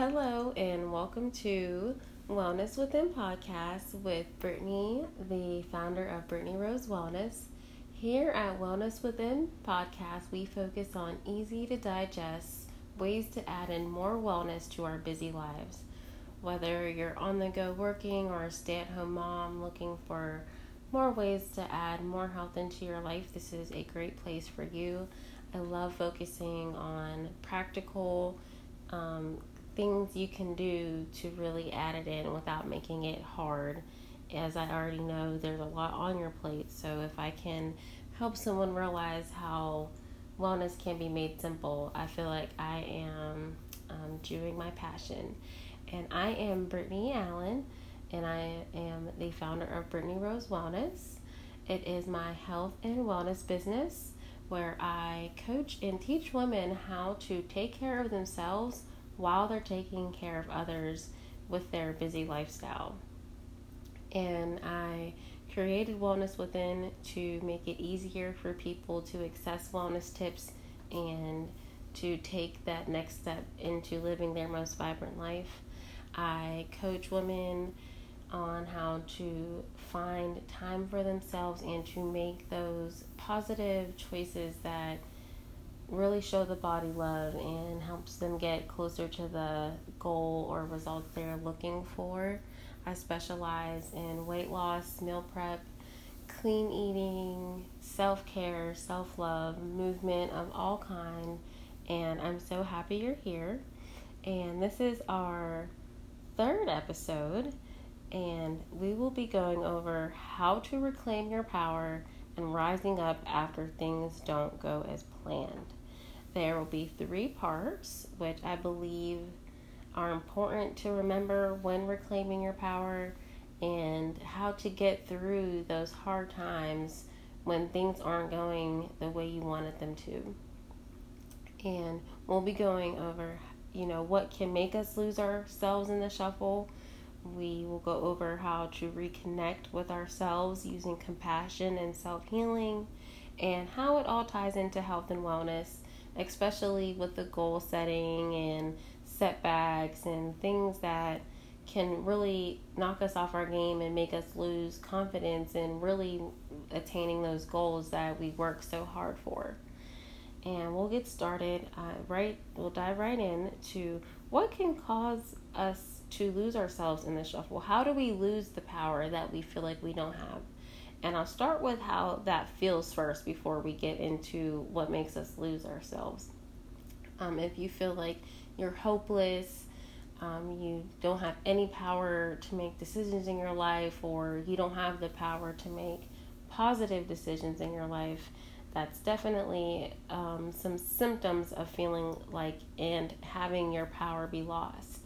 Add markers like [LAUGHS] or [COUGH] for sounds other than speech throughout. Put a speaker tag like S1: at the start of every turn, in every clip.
S1: Hello, and welcome to Wellness Within Podcast with Brittany, the founder of Brittany Rose Wellness. Here at Wellness Within Podcast, we focus on easy to digest ways to add in more wellness to our busy lives. Whether you're on the go working or a stay at home mom looking for more ways to add more health into your life, this is a great place for you. I love focusing on practical um, things you can do to really add it in without making it hard. As I already know, there's a lot on your plate. So if I can help someone realize how wellness can be made simple, I feel like I am um, doing my passion. And I am Brittany Allen, and I am the founder of Brittany Rose Wellness. It is my health and wellness business where I coach and teach women how to take care of themselves while they're taking care of others with their busy lifestyle. And I created Wellness Within to make it easier for people to access wellness tips and to take that next step into living their most vibrant life. I coach women on how to find time for themselves and to make those positive choices that really show the body love and helps them get closer to the goal or results they're looking for. I specialize in weight loss, meal prep, clean eating, self-care, self-love, movement of all kind, and I'm so happy you're here. And this is our third episode, and we will be going over how to reclaim your power and rising up after things don't go as planned. There will be three parts, which I believe are important to remember when reclaiming your power and how to get through those hard times when things aren't going the way you wanted them to. And we'll be going over, you know, what can make us lose ourselves in the shuffle. We will go over how to reconnect with ourselves using compassion and self healing, and how it all ties into health and wellness especially with the goal setting and setbacks and things that can really knock us off our game and make us lose confidence in really attaining those goals that we work so hard for. And we'll get started uh, right, we'll dive right in to what can cause us to lose ourselves in the shuffle. How do we lose the power that we feel like we don't have? And I'll start with how that feels first before we get into what makes us lose ourselves. Um, if you feel like you're hopeless, um, you don't have any power to make decisions in your life, or you don't have the power to make positive decisions in your life, that's definitely um, some symptoms of feeling like and having your power be lost.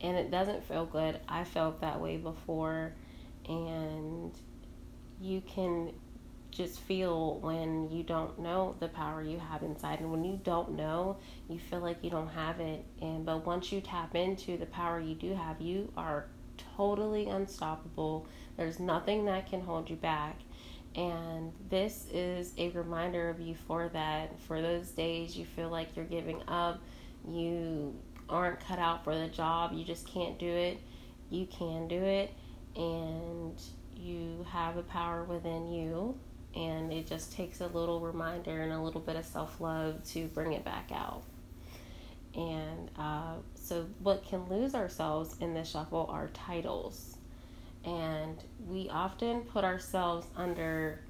S1: And it doesn't feel good. I felt that way before, and you can just feel when you don't know the power you have inside. And when you don't know you feel like you don't have it. And but once you tap into the power you do have you are totally unstoppable. There's nothing that can hold you back. And this is a reminder of you for that. For those days you feel like you're giving up you aren't cut out for the job you just can't do it you can do it. And you have a power within you, and it just takes a little reminder and a little bit of self love to bring it back out. And uh, so, what can lose ourselves in the shuffle are titles. And we often put ourselves under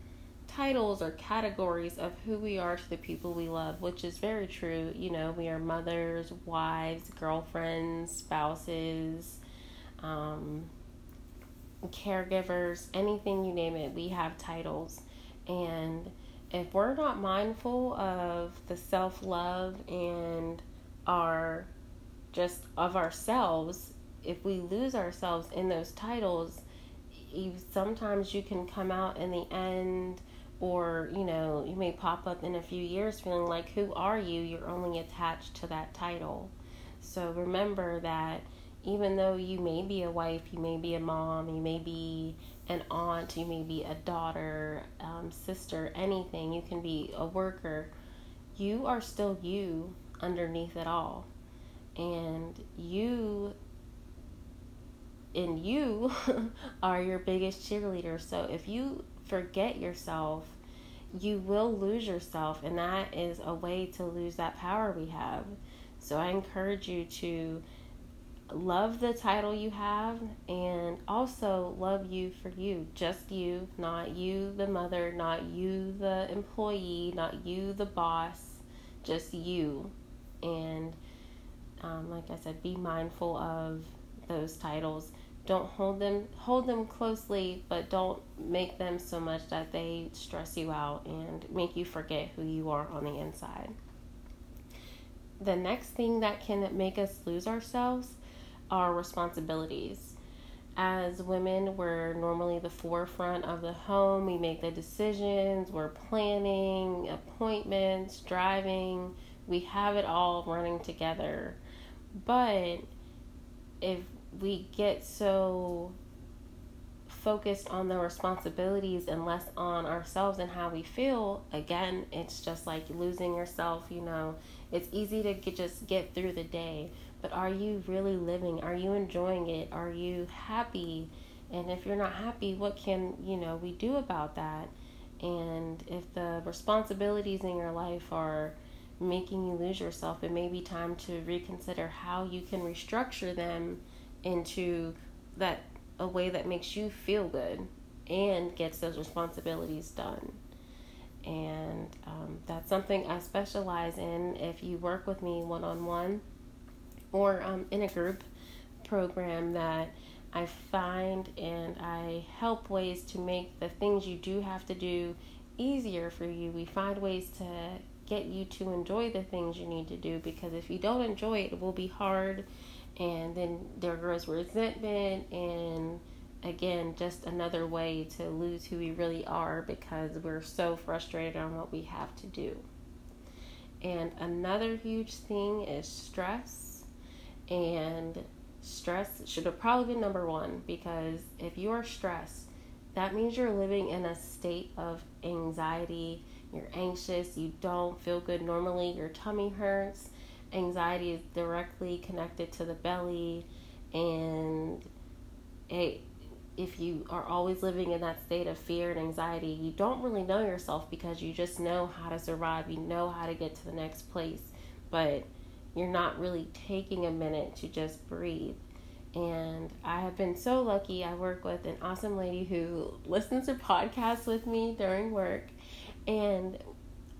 S1: titles or categories of who we are to the people we love, which is very true. You know, we are mothers, wives, girlfriends, spouses, um, caregivers, anything you name it, we have titles. And if we're not mindful of the self love and our just of ourselves, if we lose ourselves in those titles, you, sometimes you can come out in the end, or you know, you may pop up in a few years feeling like, who are you? You're only attached to that title. So remember that even though you may be a wife, you may be a mom, you may be an aunt, you may be a daughter, um, sister, anything, you can be a worker, you are still you underneath it all. and you and you [LAUGHS] are your biggest cheerleader. So if you forget yourself, you will lose yourself, and that is a way to lose that power we have. So I encourage you to love the title you have and also love you for you, just you, not you, the mother, not you, the employee, not you, the boss, just you. And um, like I said, be mindful of those titles. Don't hold them hold them closely, but don't make them so much that they stress you out and make you forget who you are on the inside. The next thing that can make us lose ourselves are responsibilities. As women, we're normally the forefront of the home. We make the decisions, we're planning, appointments, driving. We have it all running together. But if we get so focused on the responsibilities and less on ourselves and how we feel, again, it's just like losing yourself, you know. It's easy to get, just get through the day, but are you really living? Are you enjoying it? Are you happy? And if you're not happy, what can, you know, we do about that? And if the responsibilities in your life are making you lose yourself, it may be time to reconsider how you can restructure them into that a way that makes you feel good and gets those responsibilities done. And um, that's something I specialize in. If you work with me one on one or um, in a group program, that I find and I help ways to make the things you do have to do easier for you. We find ways to get you to enjoy the things you need to do because if you don't enjoy it, it will be hard. And then there grows resentment and again just another way to lose who we really are because we're so frustrated on what we have to do. And another huge thing is stress and stress should have probably been number one because if you're stressed that means you're living in a state of anxiety. You're anxious. You don't feel good normally. Your tummy hurts. Anxiety is directly connected to the belly. And it, if you are always living in that state of fear and anxiety you don't really know yourself because you just know how to survive. You know how to get to the next place. But you're not really taking a minute to just breathe and I have been so lucky. I work with an awesome lady who listens to podcasts with me during work. And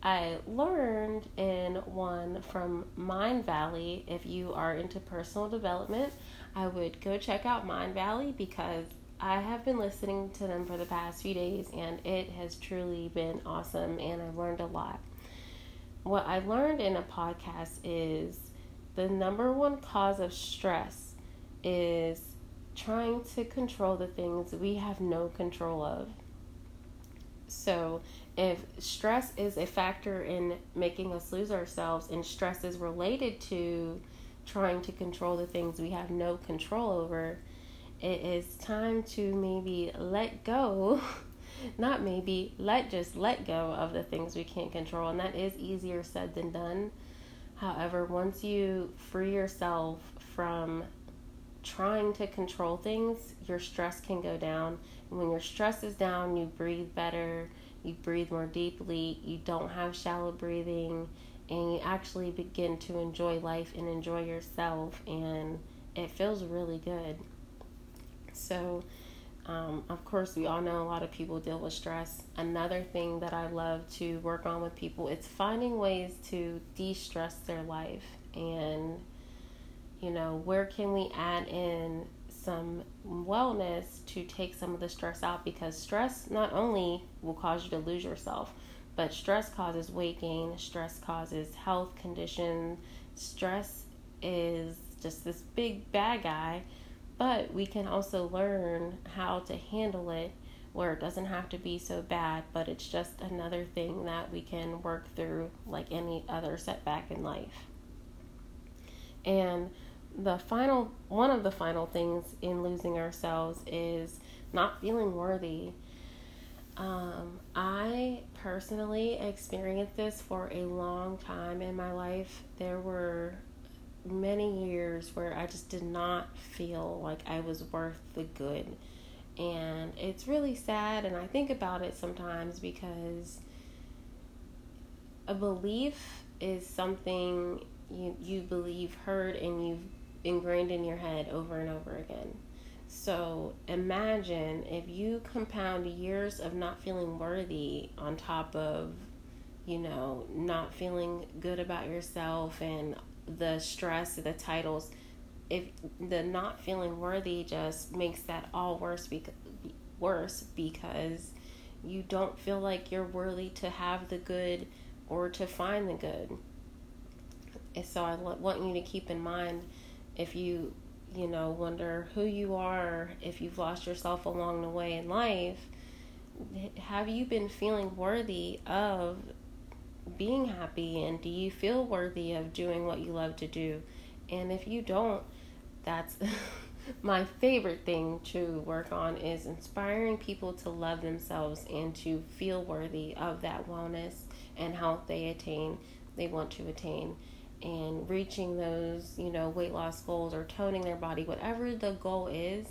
S1: I learned in one from Mindvalley. If you are into personal development, I would go check out Mindvalley because I have been listening to them for the past few days and it has truly been awesome and I've learned a lot. What I learned in a podcast is the number one cause of stress is trying to control the things we have no control of. So, if stress is a factor in making us lose ourselves and stress is related to trying to control the things we have no control over, it is time to maybe let go. [LAUGHS] Not maybe, let just let go of the things we can't control. And that is easier said than done. However, once you free yourself from trying to control things, your stress can go down. And when your stress is down, you breathe better you breathe more deeply, you don't have shallow breathing, and you actually begin to enjoy life and enjoy yourself, and it feels really good. So, um, of course, we all know a lot of people deal with stress. Another thing that I love to work on with people is finding ways to de stress their life. And, you know, where can we add in some wellness to take some of the stress out because stress not only will cause you to lose yourself, but stress causes weight gain, stress causes health conditions, stress is just this big bad guy, but we can also learn how to handle it where it doesn't have to be so bad, but it's just another thing that we can work through like any other setback in life. And the final one of the final things in losing ourselves is not feeling worthy. Um, I personally experienced this for a long time in my life. There were many years where I just did not feel like I was worth the good. And it's really sad, and I think about it sometimes because a belief is something you, you believe, heard, and you've ingrained in your head over and over again. So imagine if you compound years of not feeling worthy on top of, you know, not feeling good about yourself and the stress, the titles. If the not feeling worthy just makes that all worse, because, worse because you don't feel like you're worthy to have the good or to find the good. And so I want you to keep in mind if you you know, wonder who you are, if you've lost yourself along the way in life, have you been feeling worthy of being happy and do you feel worthy of doing what you love to do? And if you don't, that's [LAUGHS] my favorite thing to work on is inspiring people to love themselves and to feel worthy of that wellness and health they attain they want to attain and reaching those, you know, weight loss goals or toning their body, whatever the goal is,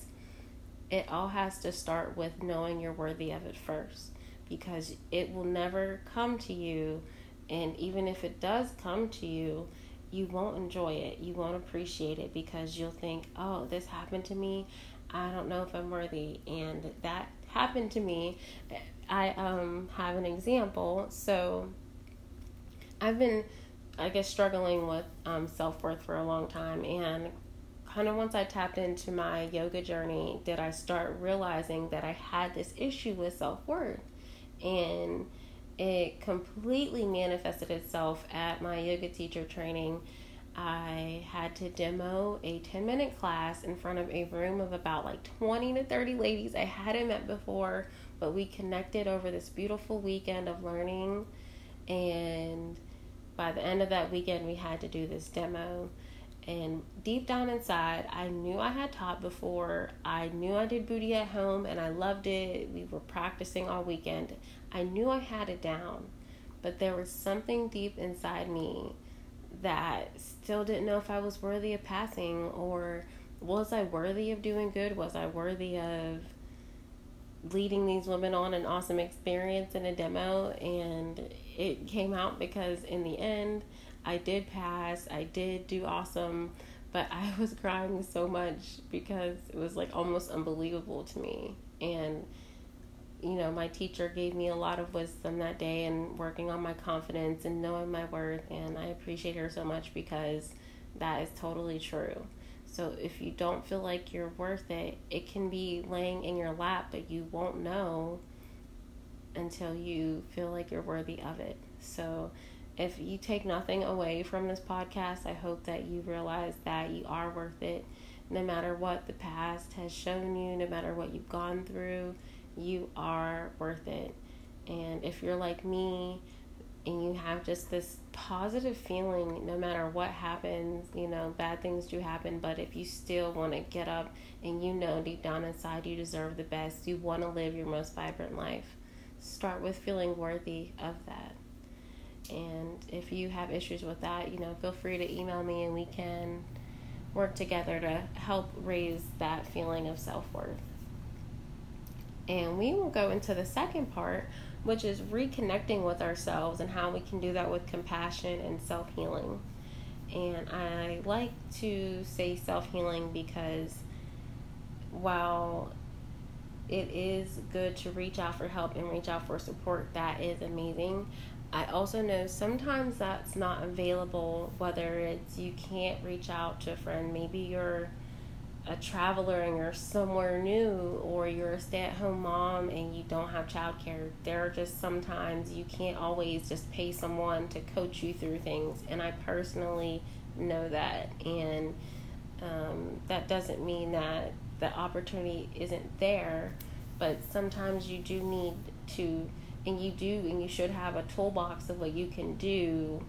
S1: it all has to start with knowing you're worthy of it first because it will never come to you. And even if it does come to you, you won't enjoy it. You won't appreciate it because you'll think, oh, this happened to me. I don't know if I'm worthy. And that happened to me. I um, have an example. So I've been I guess, struggling with um, self worth for a long time. And kind of once I tapped into my yoga journey, did I start realizing that I had this issue with self worth. And it completely manifested itself at my yoga teacher training. I had to demo a 10 minute class in front of a room of about like 20 to 30 ladies I hadn't met before, but we connected over this beautiful weekend of learning and by the end of that weekend, we had to do this demo. And deep down inside, I knew I had taught before. I knew I did booty at home and I loved it. We were practicing all weekend. I knew I had it down. But there was something deep inside me that still didn't know if I was worthy of passing or was I worthy of doing good? Was I worthy of leading these women on an awesome experience in a demo? And it came out because in the end, I did pass. I did do awesome, but I was crying so much because it was like almost unbelievable to me. And you know, my teacher gave me a lot of wisdom that day and working on my confidence and knowing my worth. And I appreciate her so much because that is totally true. So if you don't feel like you're worth it, it can be laying in your lap, but you won't know until you feel like you're worthy of it. So, if you take nothing away from this podcast, I hope that you realize that you are worth it. No matter what the past has shown you, no matter what you've gone through, you are worth it. And if you're like me and you have just this positive feeling, no matter what happens, you know, bad things do happen, but if you still want to get up and you know deep down inside you deserve the best, you want to live your most vibrant life start with feeling worthy of that. And if you have issues with that, you know, feel free to email me and we can work together to help raise that feeling of self worth. And we will go into the second part, which is reconnecting with ourselves and how we can do that with compassion and self healing. And I like to say self healing because while it is good to reach out for help and reach out for support. That is amazing. I also know sometimes that's not available, whether it's you can't reach out to a friend, maybe you're a traveler and you're somewhere new, or you're a stay at home mom and you don't have childcare. There are just sometimes you can't always just pay someone to coach you through things, and I personally know that. And um, that doesn't mean that the opportunity isn't there, but sometimes you do need to, and you do, and you should have a toolbox of what you can do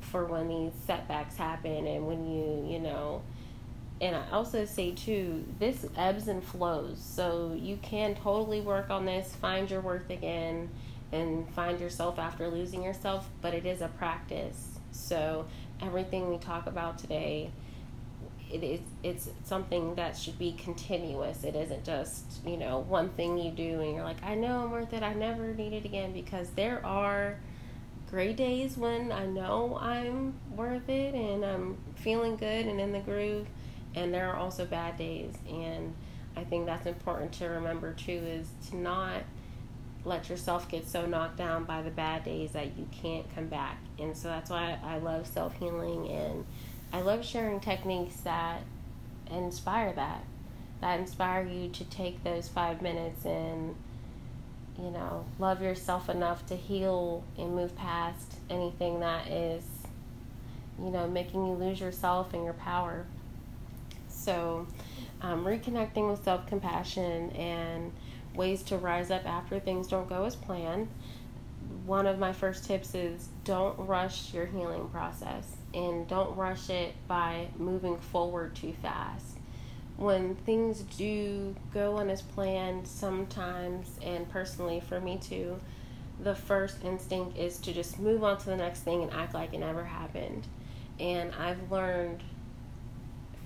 S1: for when these setbacks happen and when you, you know, and I also say too, this ebbs and flows. So you can totally work on this, find your worth again, and find yourself after losing yourself, but it is a practice. So everything we talk about today it is it's something that should be continuous it isn't just you know one thing you do and you're like i know i'm worth it i never need it again because there are great days when i know i'm worth it and i'm feeling good and in the groove and there are also bad days and i think that's important to remember too is to not let yourself get so knocked down by the bad days that you can't come back and so that's why i love self-healing and I love sharing techniques that inspire that, that inspire you to take those five minutes and, you know, love yourself enough to heal and move past anything that is, you know, making you lose yourself and your power. So, um, reconnecting with self compassion and ways to rise up after things don't go as planned. One of my first tips is don't rush your healing process and don't rush it by moving forward too fast. When things do go on as planned, sometimes, and personally for me too, the first instinct is to just move on to the next thing and act like it never happened. And I've learned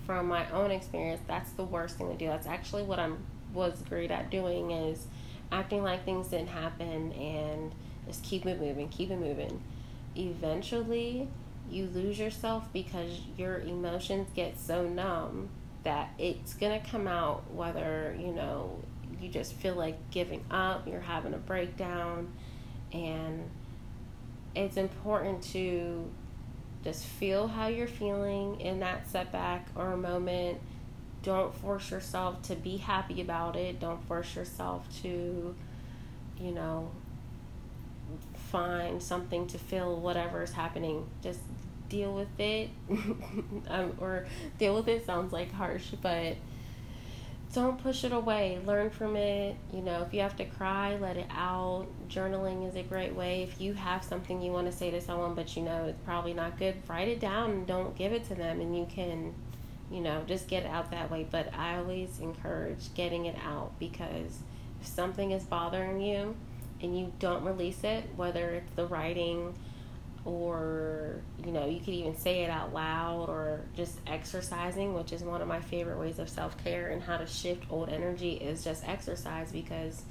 S1: from my own experience that's the worst thing to do. That's actually what I'm was great at doing is acting like things didn't happen and just keep it moving, keep it moving. Eventually, you lose yourself because your emotions get so numb that it's going to come out whether, you know, you just feel like giving up, you're having a breakdown, and it's important to just feel how you're feeling in that setback or moment. Don't force yourself to be happy about it. Don't force yourself to, you know, find something to fill whatever is happening. Just deal with it. [LAUGHS] um, or deal with it sounds like harsh, but don't push it away. Learn from it. You know, if you have to cry, let it out. Journaling is a great way. If you have something you want to say to someone, but you know it's probably not good, write it down and don't give it to them, and you can, you know, just get it out that way. But I always encourage getting it out because if something is bothering you, and you don't release it, whether it's the writing or you know, you could even say it out loud or just exercising, which is one of my favorite ways of self care and how to shift old energy is just exercise because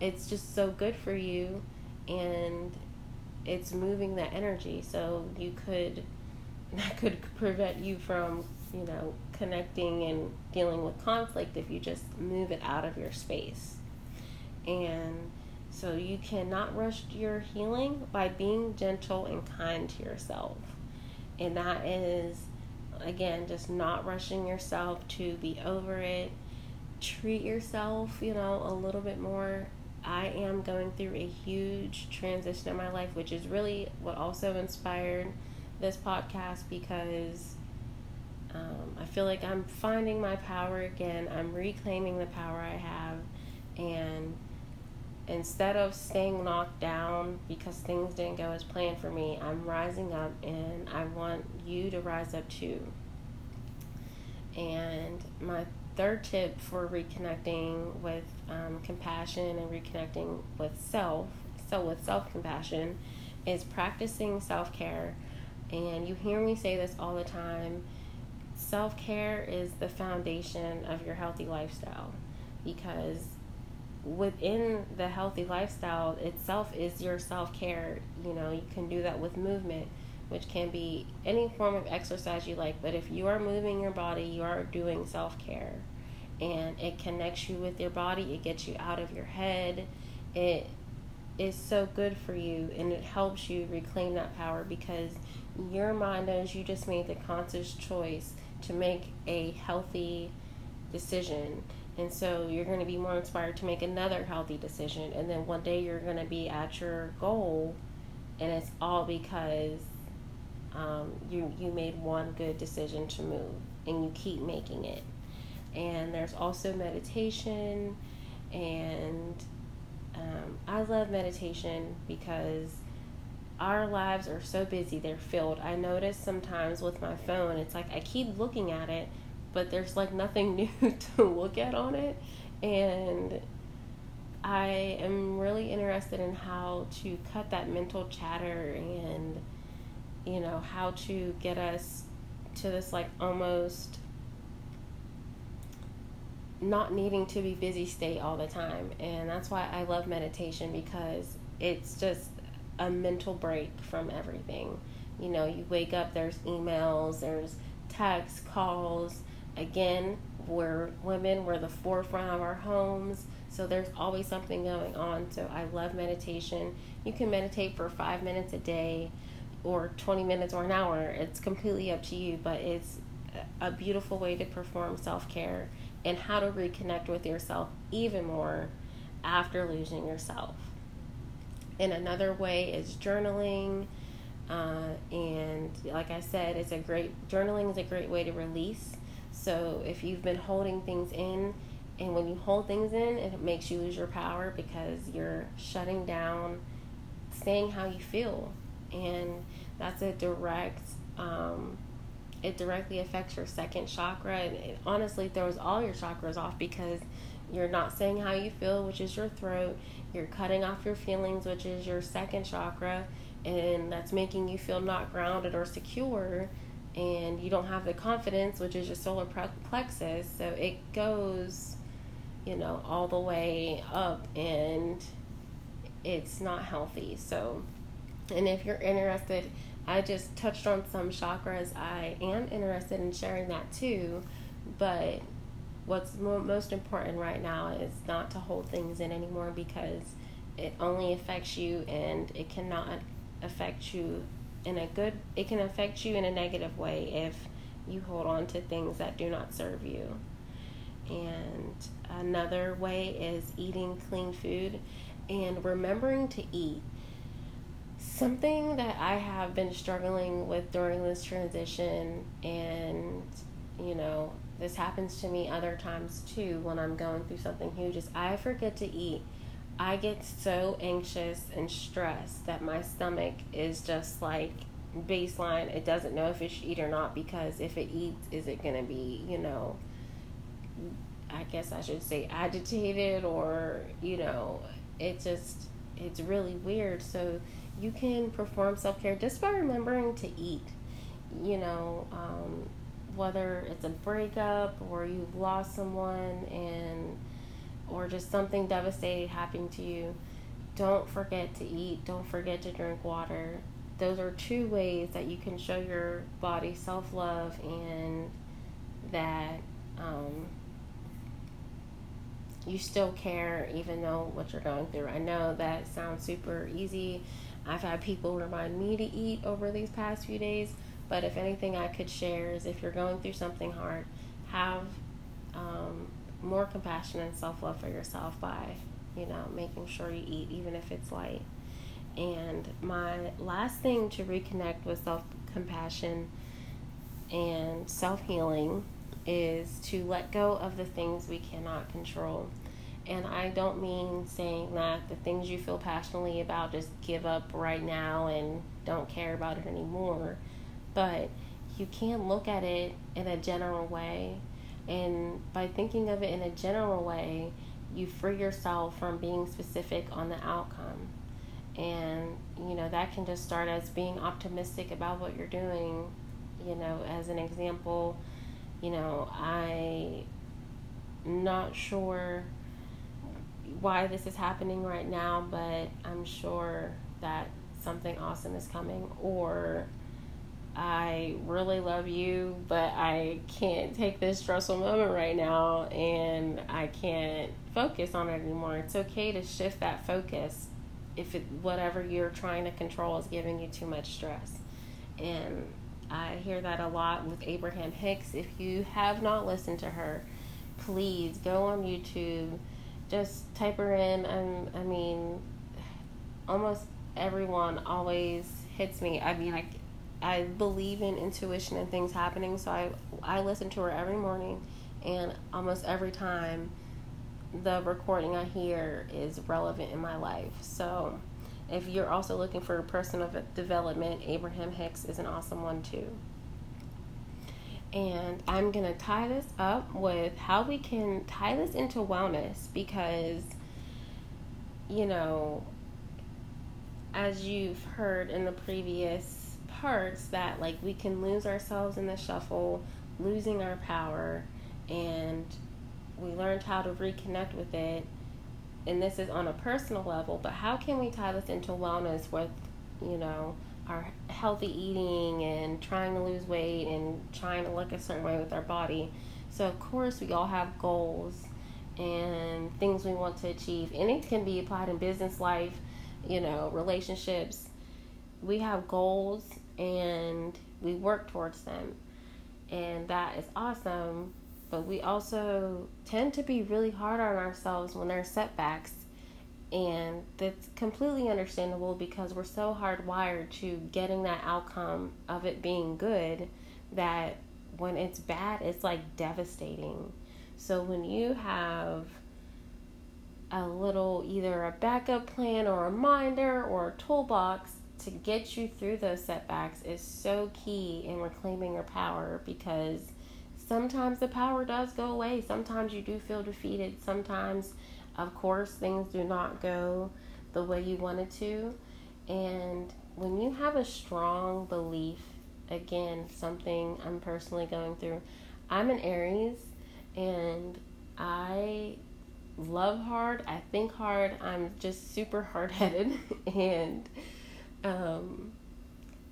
S1: it's just so good for you and it's moving that energy. So you could [LAUGHS] that could prevent you from, you know, connecting and dealing with conflict if you just move it out of your space. And so you cannot rush your healing by being gentle and kind to yourself. And that is, again, just not rushing yourself to be over it. Treat yourself, you know, a little bit more. I am going through a huge transition in my life, which is really what also inspired this podcast because um, I feel like I'm finding my power again. I'm reclaiming the power I have. And instead of staying knocked down because things didn't go as planned for me, I'm rising up and I want you to rise up too. And my third tip for reconnecting with um, compassion and reconnecting with self, so with self compassion, is practicing self care. And you hear me say this all the time self care is the foundation of your healthy lifestyle because within the healthy lifestyle itself is your self care. You know, you can do that with movement, which can be any form of exercise you like. But if you are moving your body, you are doing self care. And it connects you with your body, it gets you out of your head. It is so good for you and it helps you reclaim that power because your mind knows you just made the conscious choice to make a healthy decision and so you're going to be more inspired to make another healthy decision. And then one day you're going to be at your goal, and it's all because um, you, you made one good decision to move, and you keep making it. And there's also meditation, and um, I love meditation because our lives are so busy, they're filled. I notice sometimes with my phone, it's like I keep looking at it but there's like nothing [LAUGHS] new to look at on it. And I am really interested in how to cut that mental chatter and you know, how to get us to this like almost not needing to be busy state all the time. And that's why I love meditation because it's just a mental break from everything. You know, you wake up, there's emails, there's texts, calls. Again, we're women, we're the forefront of our homes. So there's always something going on. So I love meditation. You can meditate for five minutes a day or 20 minutes or an hour. It's completely up to you, but it's a beautiful way to perform self care and how to reconnect with yourself even more after losing yourself. And another way is journaling. Uh, and like I said, it's a great journaling is a great way to release. So if you've been holding things in, and when you hold things in, it makes you lose your power because you're shutting down, saying how you feel, and that's a direct um, it directly affects your second chakra and it honestly throws all your chakras off because you're not saying how you feel, which is your throat. You're cutting off your feelings, which is your second chakra, and that's making you feel not grounded or secure. And you don't have the confidence, which is your solar plexus. So it goes, you know, all the way up, and it's not healthy. So, and if you're interested I just touched on some chakras. I am interested in sharing that too, but what's mo- most important right now is not to hold things in anymore because it only affects you and it cannot affect you in a good it can affect you in a negative way if you hold on to things that do not serve you and another way is eating clean food and remembering to eat something that I have been struggling with during this transition, and you know, this happens to me other times too when I'm going through something huge, is I forget to eat. I get so anxious and stressed that my stomach is just like baseline. It doesn't know if it should eat or not because if it eats, is it going to be, you know, I guess I should say agitated or, you know, it just, it's really weird. So, you can perform self care just by remembering to eat. You know, um, whether it's a breakup or you've lost someone and or just something devastating happening to you, don't forget to eat. Don't forget to drink water. Those are two ways that you can show your body self love and that um, you still care even though what you're going through. I know that sounds super easy I've had people remind me to eat over these past few days, but if anything I could share is if you're going through something hard, have um, more compassion and self love for yourself by, you know, making sure you eat, even if it's light. And my last thing to reconnect with self compassion and self healing is to let go of the things we cannot control. And I don't mean saying that the things you feel passionately about just give up right now and don't care about it anymore. But you can look at it in a general way. And by thinking of it in a general way, you free yourself from being specific on the outcome. And, you know, that can just start as being optimistic about what you're doing. You know, as an example, you know, I'm not sure why this is happening right now, but I'm sure that something awesome is coming. Or I really love you, but I can't take this stressful moment right now and I can't focus on it anymore. It's okay to shift that focus if it, whatever you're trying to control is giving you too much stress. And I hear that a lot with Abraham Hicks. If you have not listened to her, please go on YouTube just type her in and I mean almost everyone always hits me. I mean I I believe in intuition and things happening, so I I listen to her every morning and almost every time the recording I hear is relevant in my life. So if you're also looking for a personal development, Abraham Hicks is an awesome one too. And I'm to tie this up with how we can tie this into wellness because, you know, as you've heard in the previous parts that like we can lose ourselves in the shuffle, losing our power, and we learned how to reconnect with it. And this is on a personal level, but how can we tie this into wellness with, you know, our healthy eating and trying to lose weight and trying to look a certain way with our body? So, of course, we all have goals and things we want to achieve, and it can be applied in business life, you know, relationships. We have goals and we work towards them, and that is awesome. But we also tend to be really hard on ourselves when there are setbacks, and that's completely understandable because we're so hardwired to getting that outcome of it being good that when it's bad, it's like devastating. So when you have a little either a backup plan or a reminder or a toolbox to get you through those setbacks is so key in reclaiming your power because sometimes the power does go away. Sometimes you do feel defeated. Sometimes, of course, things do not go the way you wanted to. And when you have a strong belief again, something I'm personally going through. I'm an Aries and I love hard, I think hard, I'm just super hard headed [LAUGHS] and um,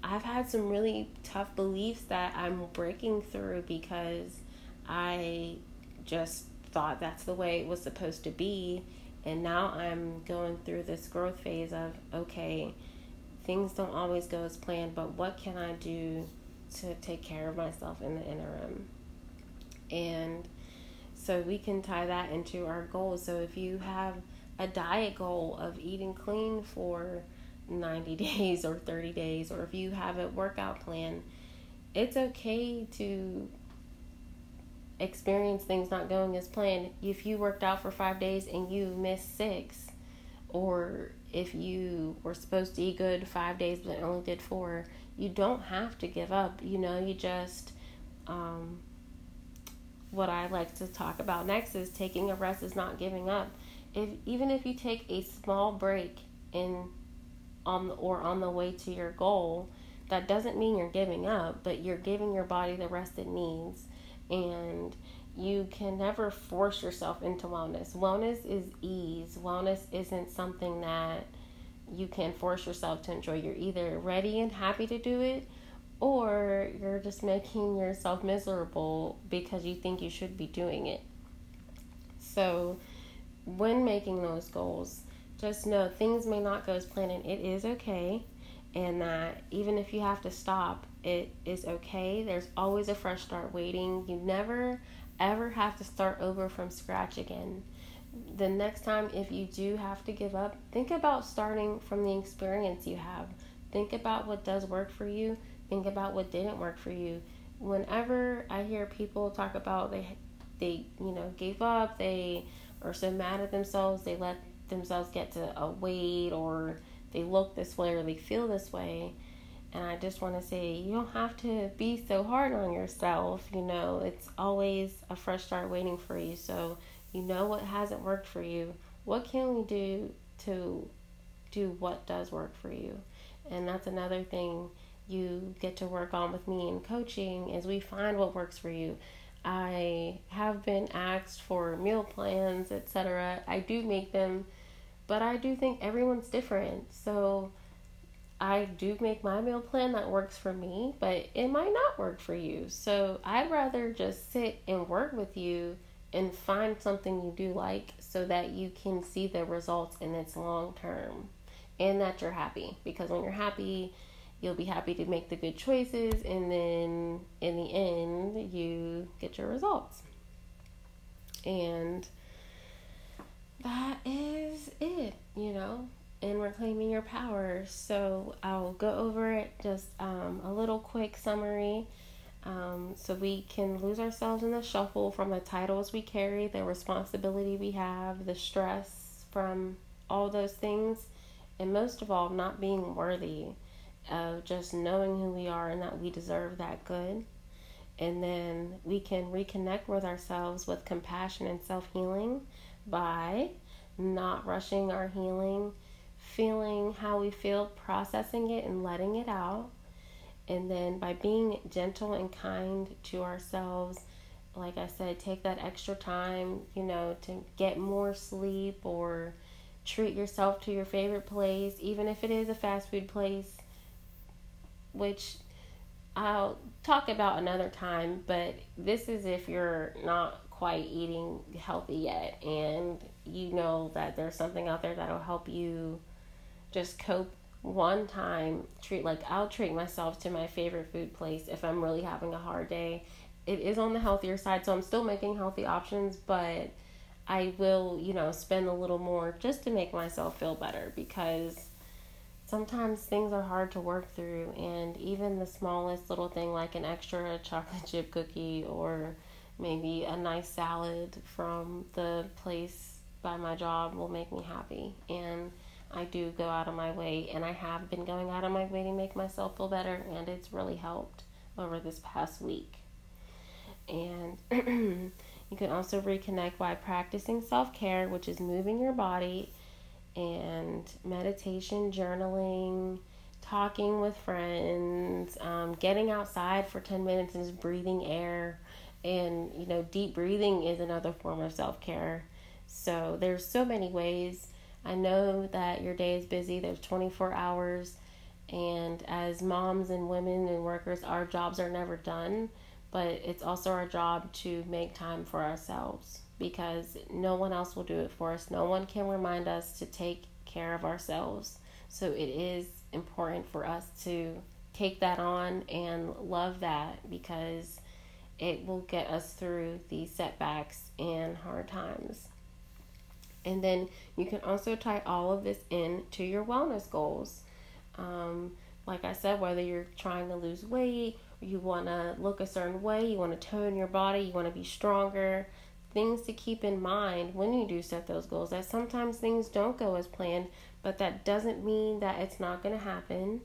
S1: I've had some really tough beliefs that I'm breaking through because I just thought that's the way it was supposed to be. And now I'm going through this growth phase of okay, things don't always go as planned, but what can I do to take care of myself in the interim? And so we can tie that into our goals. So if you have a diet goal of eating clean for 90 [LAUGHS] days or 30 days, or if you have a workout plan, it's okay to experience things not going as planned. If you worked out for five days and you missed six, or if you were supposed to eat good five days but only did four, you don't have to give up. You know, you just, um, what I like to talk about next is taking a rest is not giving up. If even if you take a small break in on the, or on the way to your goal, that doesn't mean you're giving up, but you're giving your body the rest it needs. And you can never force yourself into wellness. Wellness is ease. Wellness isn't something that you can force yourself to enjoy. You're either ready and happy to do it or you're just making yourself miserable because you think you should be doing it. So, when making those goals, just know things may not go as planned and it is okay. And that even if you have to stop, it is okay. There's always a fresh start waiting. You never ever have to start over from scratch again the next time if you do have to give up, think about starting from the experience you have. Think about what does work for you. Think about what didn't work for you. Whenever I hear people talk about they they, you know, gave up, they are so mad at themselves, they let themselves get to a weight or they look this way or they feel this way. And I just want to say, you don't have to be so hard on yourself. You know, it's always a fresh start waiting for you. So you know what hasn't worked for you. What can we do to do what does work for you? And that's another thing you get to work on with me in coaching is we find what works for you. I have been asked for meal plans, etc. I do make them, but I do think everyone's different. So I do make my meal plan that works for me, but it might not work for you. So I'd rather just sit and work with you and find something you do like so that you can see the results in its long term and that you're happy because when you're happy you'll be happy to make the good choices and then in the end you get your results and that is it you know in reclaiming your power so i'll go over it just um, a little quick summary um, so we can lose ourselves in the shuffle from the titles we carry, the responsibility we have, the stress from all those things, and most of all, not being worthy of just knowing who we are and that we deserve that good. And then we can reconnect with ourselves with compassion and self healing by not rushing our healing, feeling how we feel, processing it, and letting it out. And then by being gentle and kind to ourselves, like I said, take that extra time, you know, to get more sleep or treat yourself to your favorite place, even if it is a fast food place, which I'll talk about another time, but this is if you're not quite eating healthy yet. And you know that there's something out there that'll help you just cope one time. Treat like I'll treat myself to my favorite food place if I'm really having a hard day. It is on the healthier side, so I'm still making healthy options, but I will, you know, spend a little more just to make myself feel better because sometimes things are hard to work through. And even the smallest little thing like an extra chocolate [LAUGHS] chip cookie or maybe a nice salad from the place by my job will make me happy and I do go out of my way and I have been going out of my way to make myself feel better and it's really helped over this past week. And [CLEARS THROAT] you can also reconnect by practicing self-care, which is moving your body and meditation, journaling, talking with friends, um, getting outside for 10 minutes and just breathing air. And, you know, deep breathing is another form of self care. So there's so many ways. I know that your day is busy, there's 24 hours. And as moms and women and workers, our jobs are never done, but it's also our job to make time for ourselves because no one else will do it for us. No one can remind us to take care of ourselves. So it is important for us to take that on and love that because it will get us through the setbacks and hard times. And then you can also tie all of this in to your wellness goals. Um, like I said, whether you're trying to lose weight, you want to look a certain way, you want to tone your body, you want to be stronger, things to keep in mind when you do set those goals that sometimes things don't go as planned, but that doesn't mean that it's not going to happen.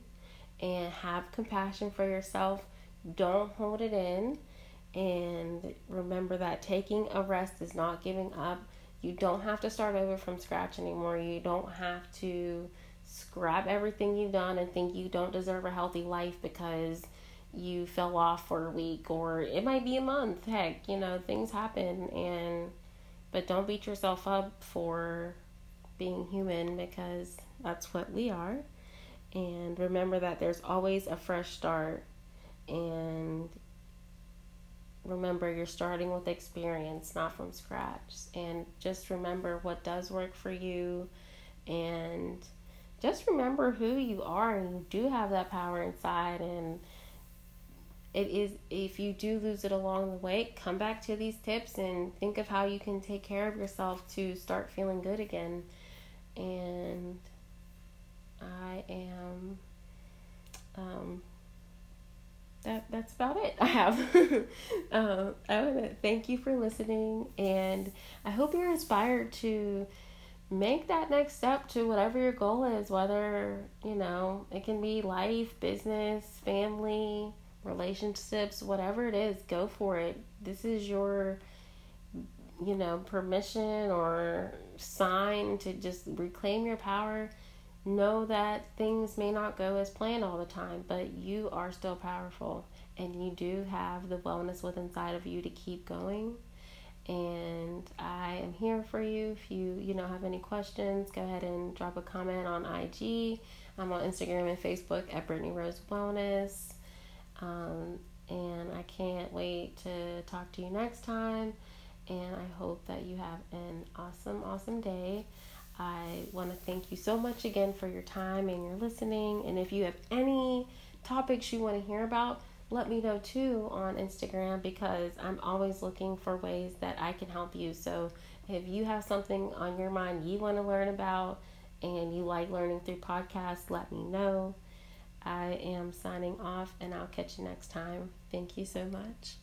S1: And have compassion for yourself. Don't hold it in. And remember that taking a rest is not giving up. You don't have to start over from scratch anymore. You don't have to scrap everything you've done and think you don't deserve a healthy life because you fell off for a week or it might be a month. Heck, you know, things happen and but don't beat yourself up for being human because that's what we are. And remember that there's always a fresh start and remember you're starting with experience, not from scratch. And just remember what does work for you and just remember who you are and you do have that power inside and it is if you do lose it along the way come back to these tips and think of how you can take care of yourself to start feeling good again and i am um that that's about it [LAUGHS] i have [LAUGHS] um, i thank you for listening and i hope you're inspired to make that next step to whatever your goal is whether you know it can be life business family relationships, whatever it is, go for it. This is your, you know, permission or sign to just reclaim your power. Know that things may not go as planned all the time, but you are still powerful and you do have the wellness within inside of you to keep going. And I am here for you. If you, you know, have any questions, go ahead and drop a comment on IG. I'm on Instagram and Facebook at Brittany Rose Wellness. Um, and I can't wait to talk to you next time. And I hope that you have an awesome, awesome day. I want to thank you so much again for your time and your listening. And if you have any topics you want to hear about, let me know too on Instagram because I'm always looking for ways that I can help you. So if you have something on your mind you want to learn about and you like learning through podcasts, let me know. I am signing off and I'll catch you next time. Thank you so much.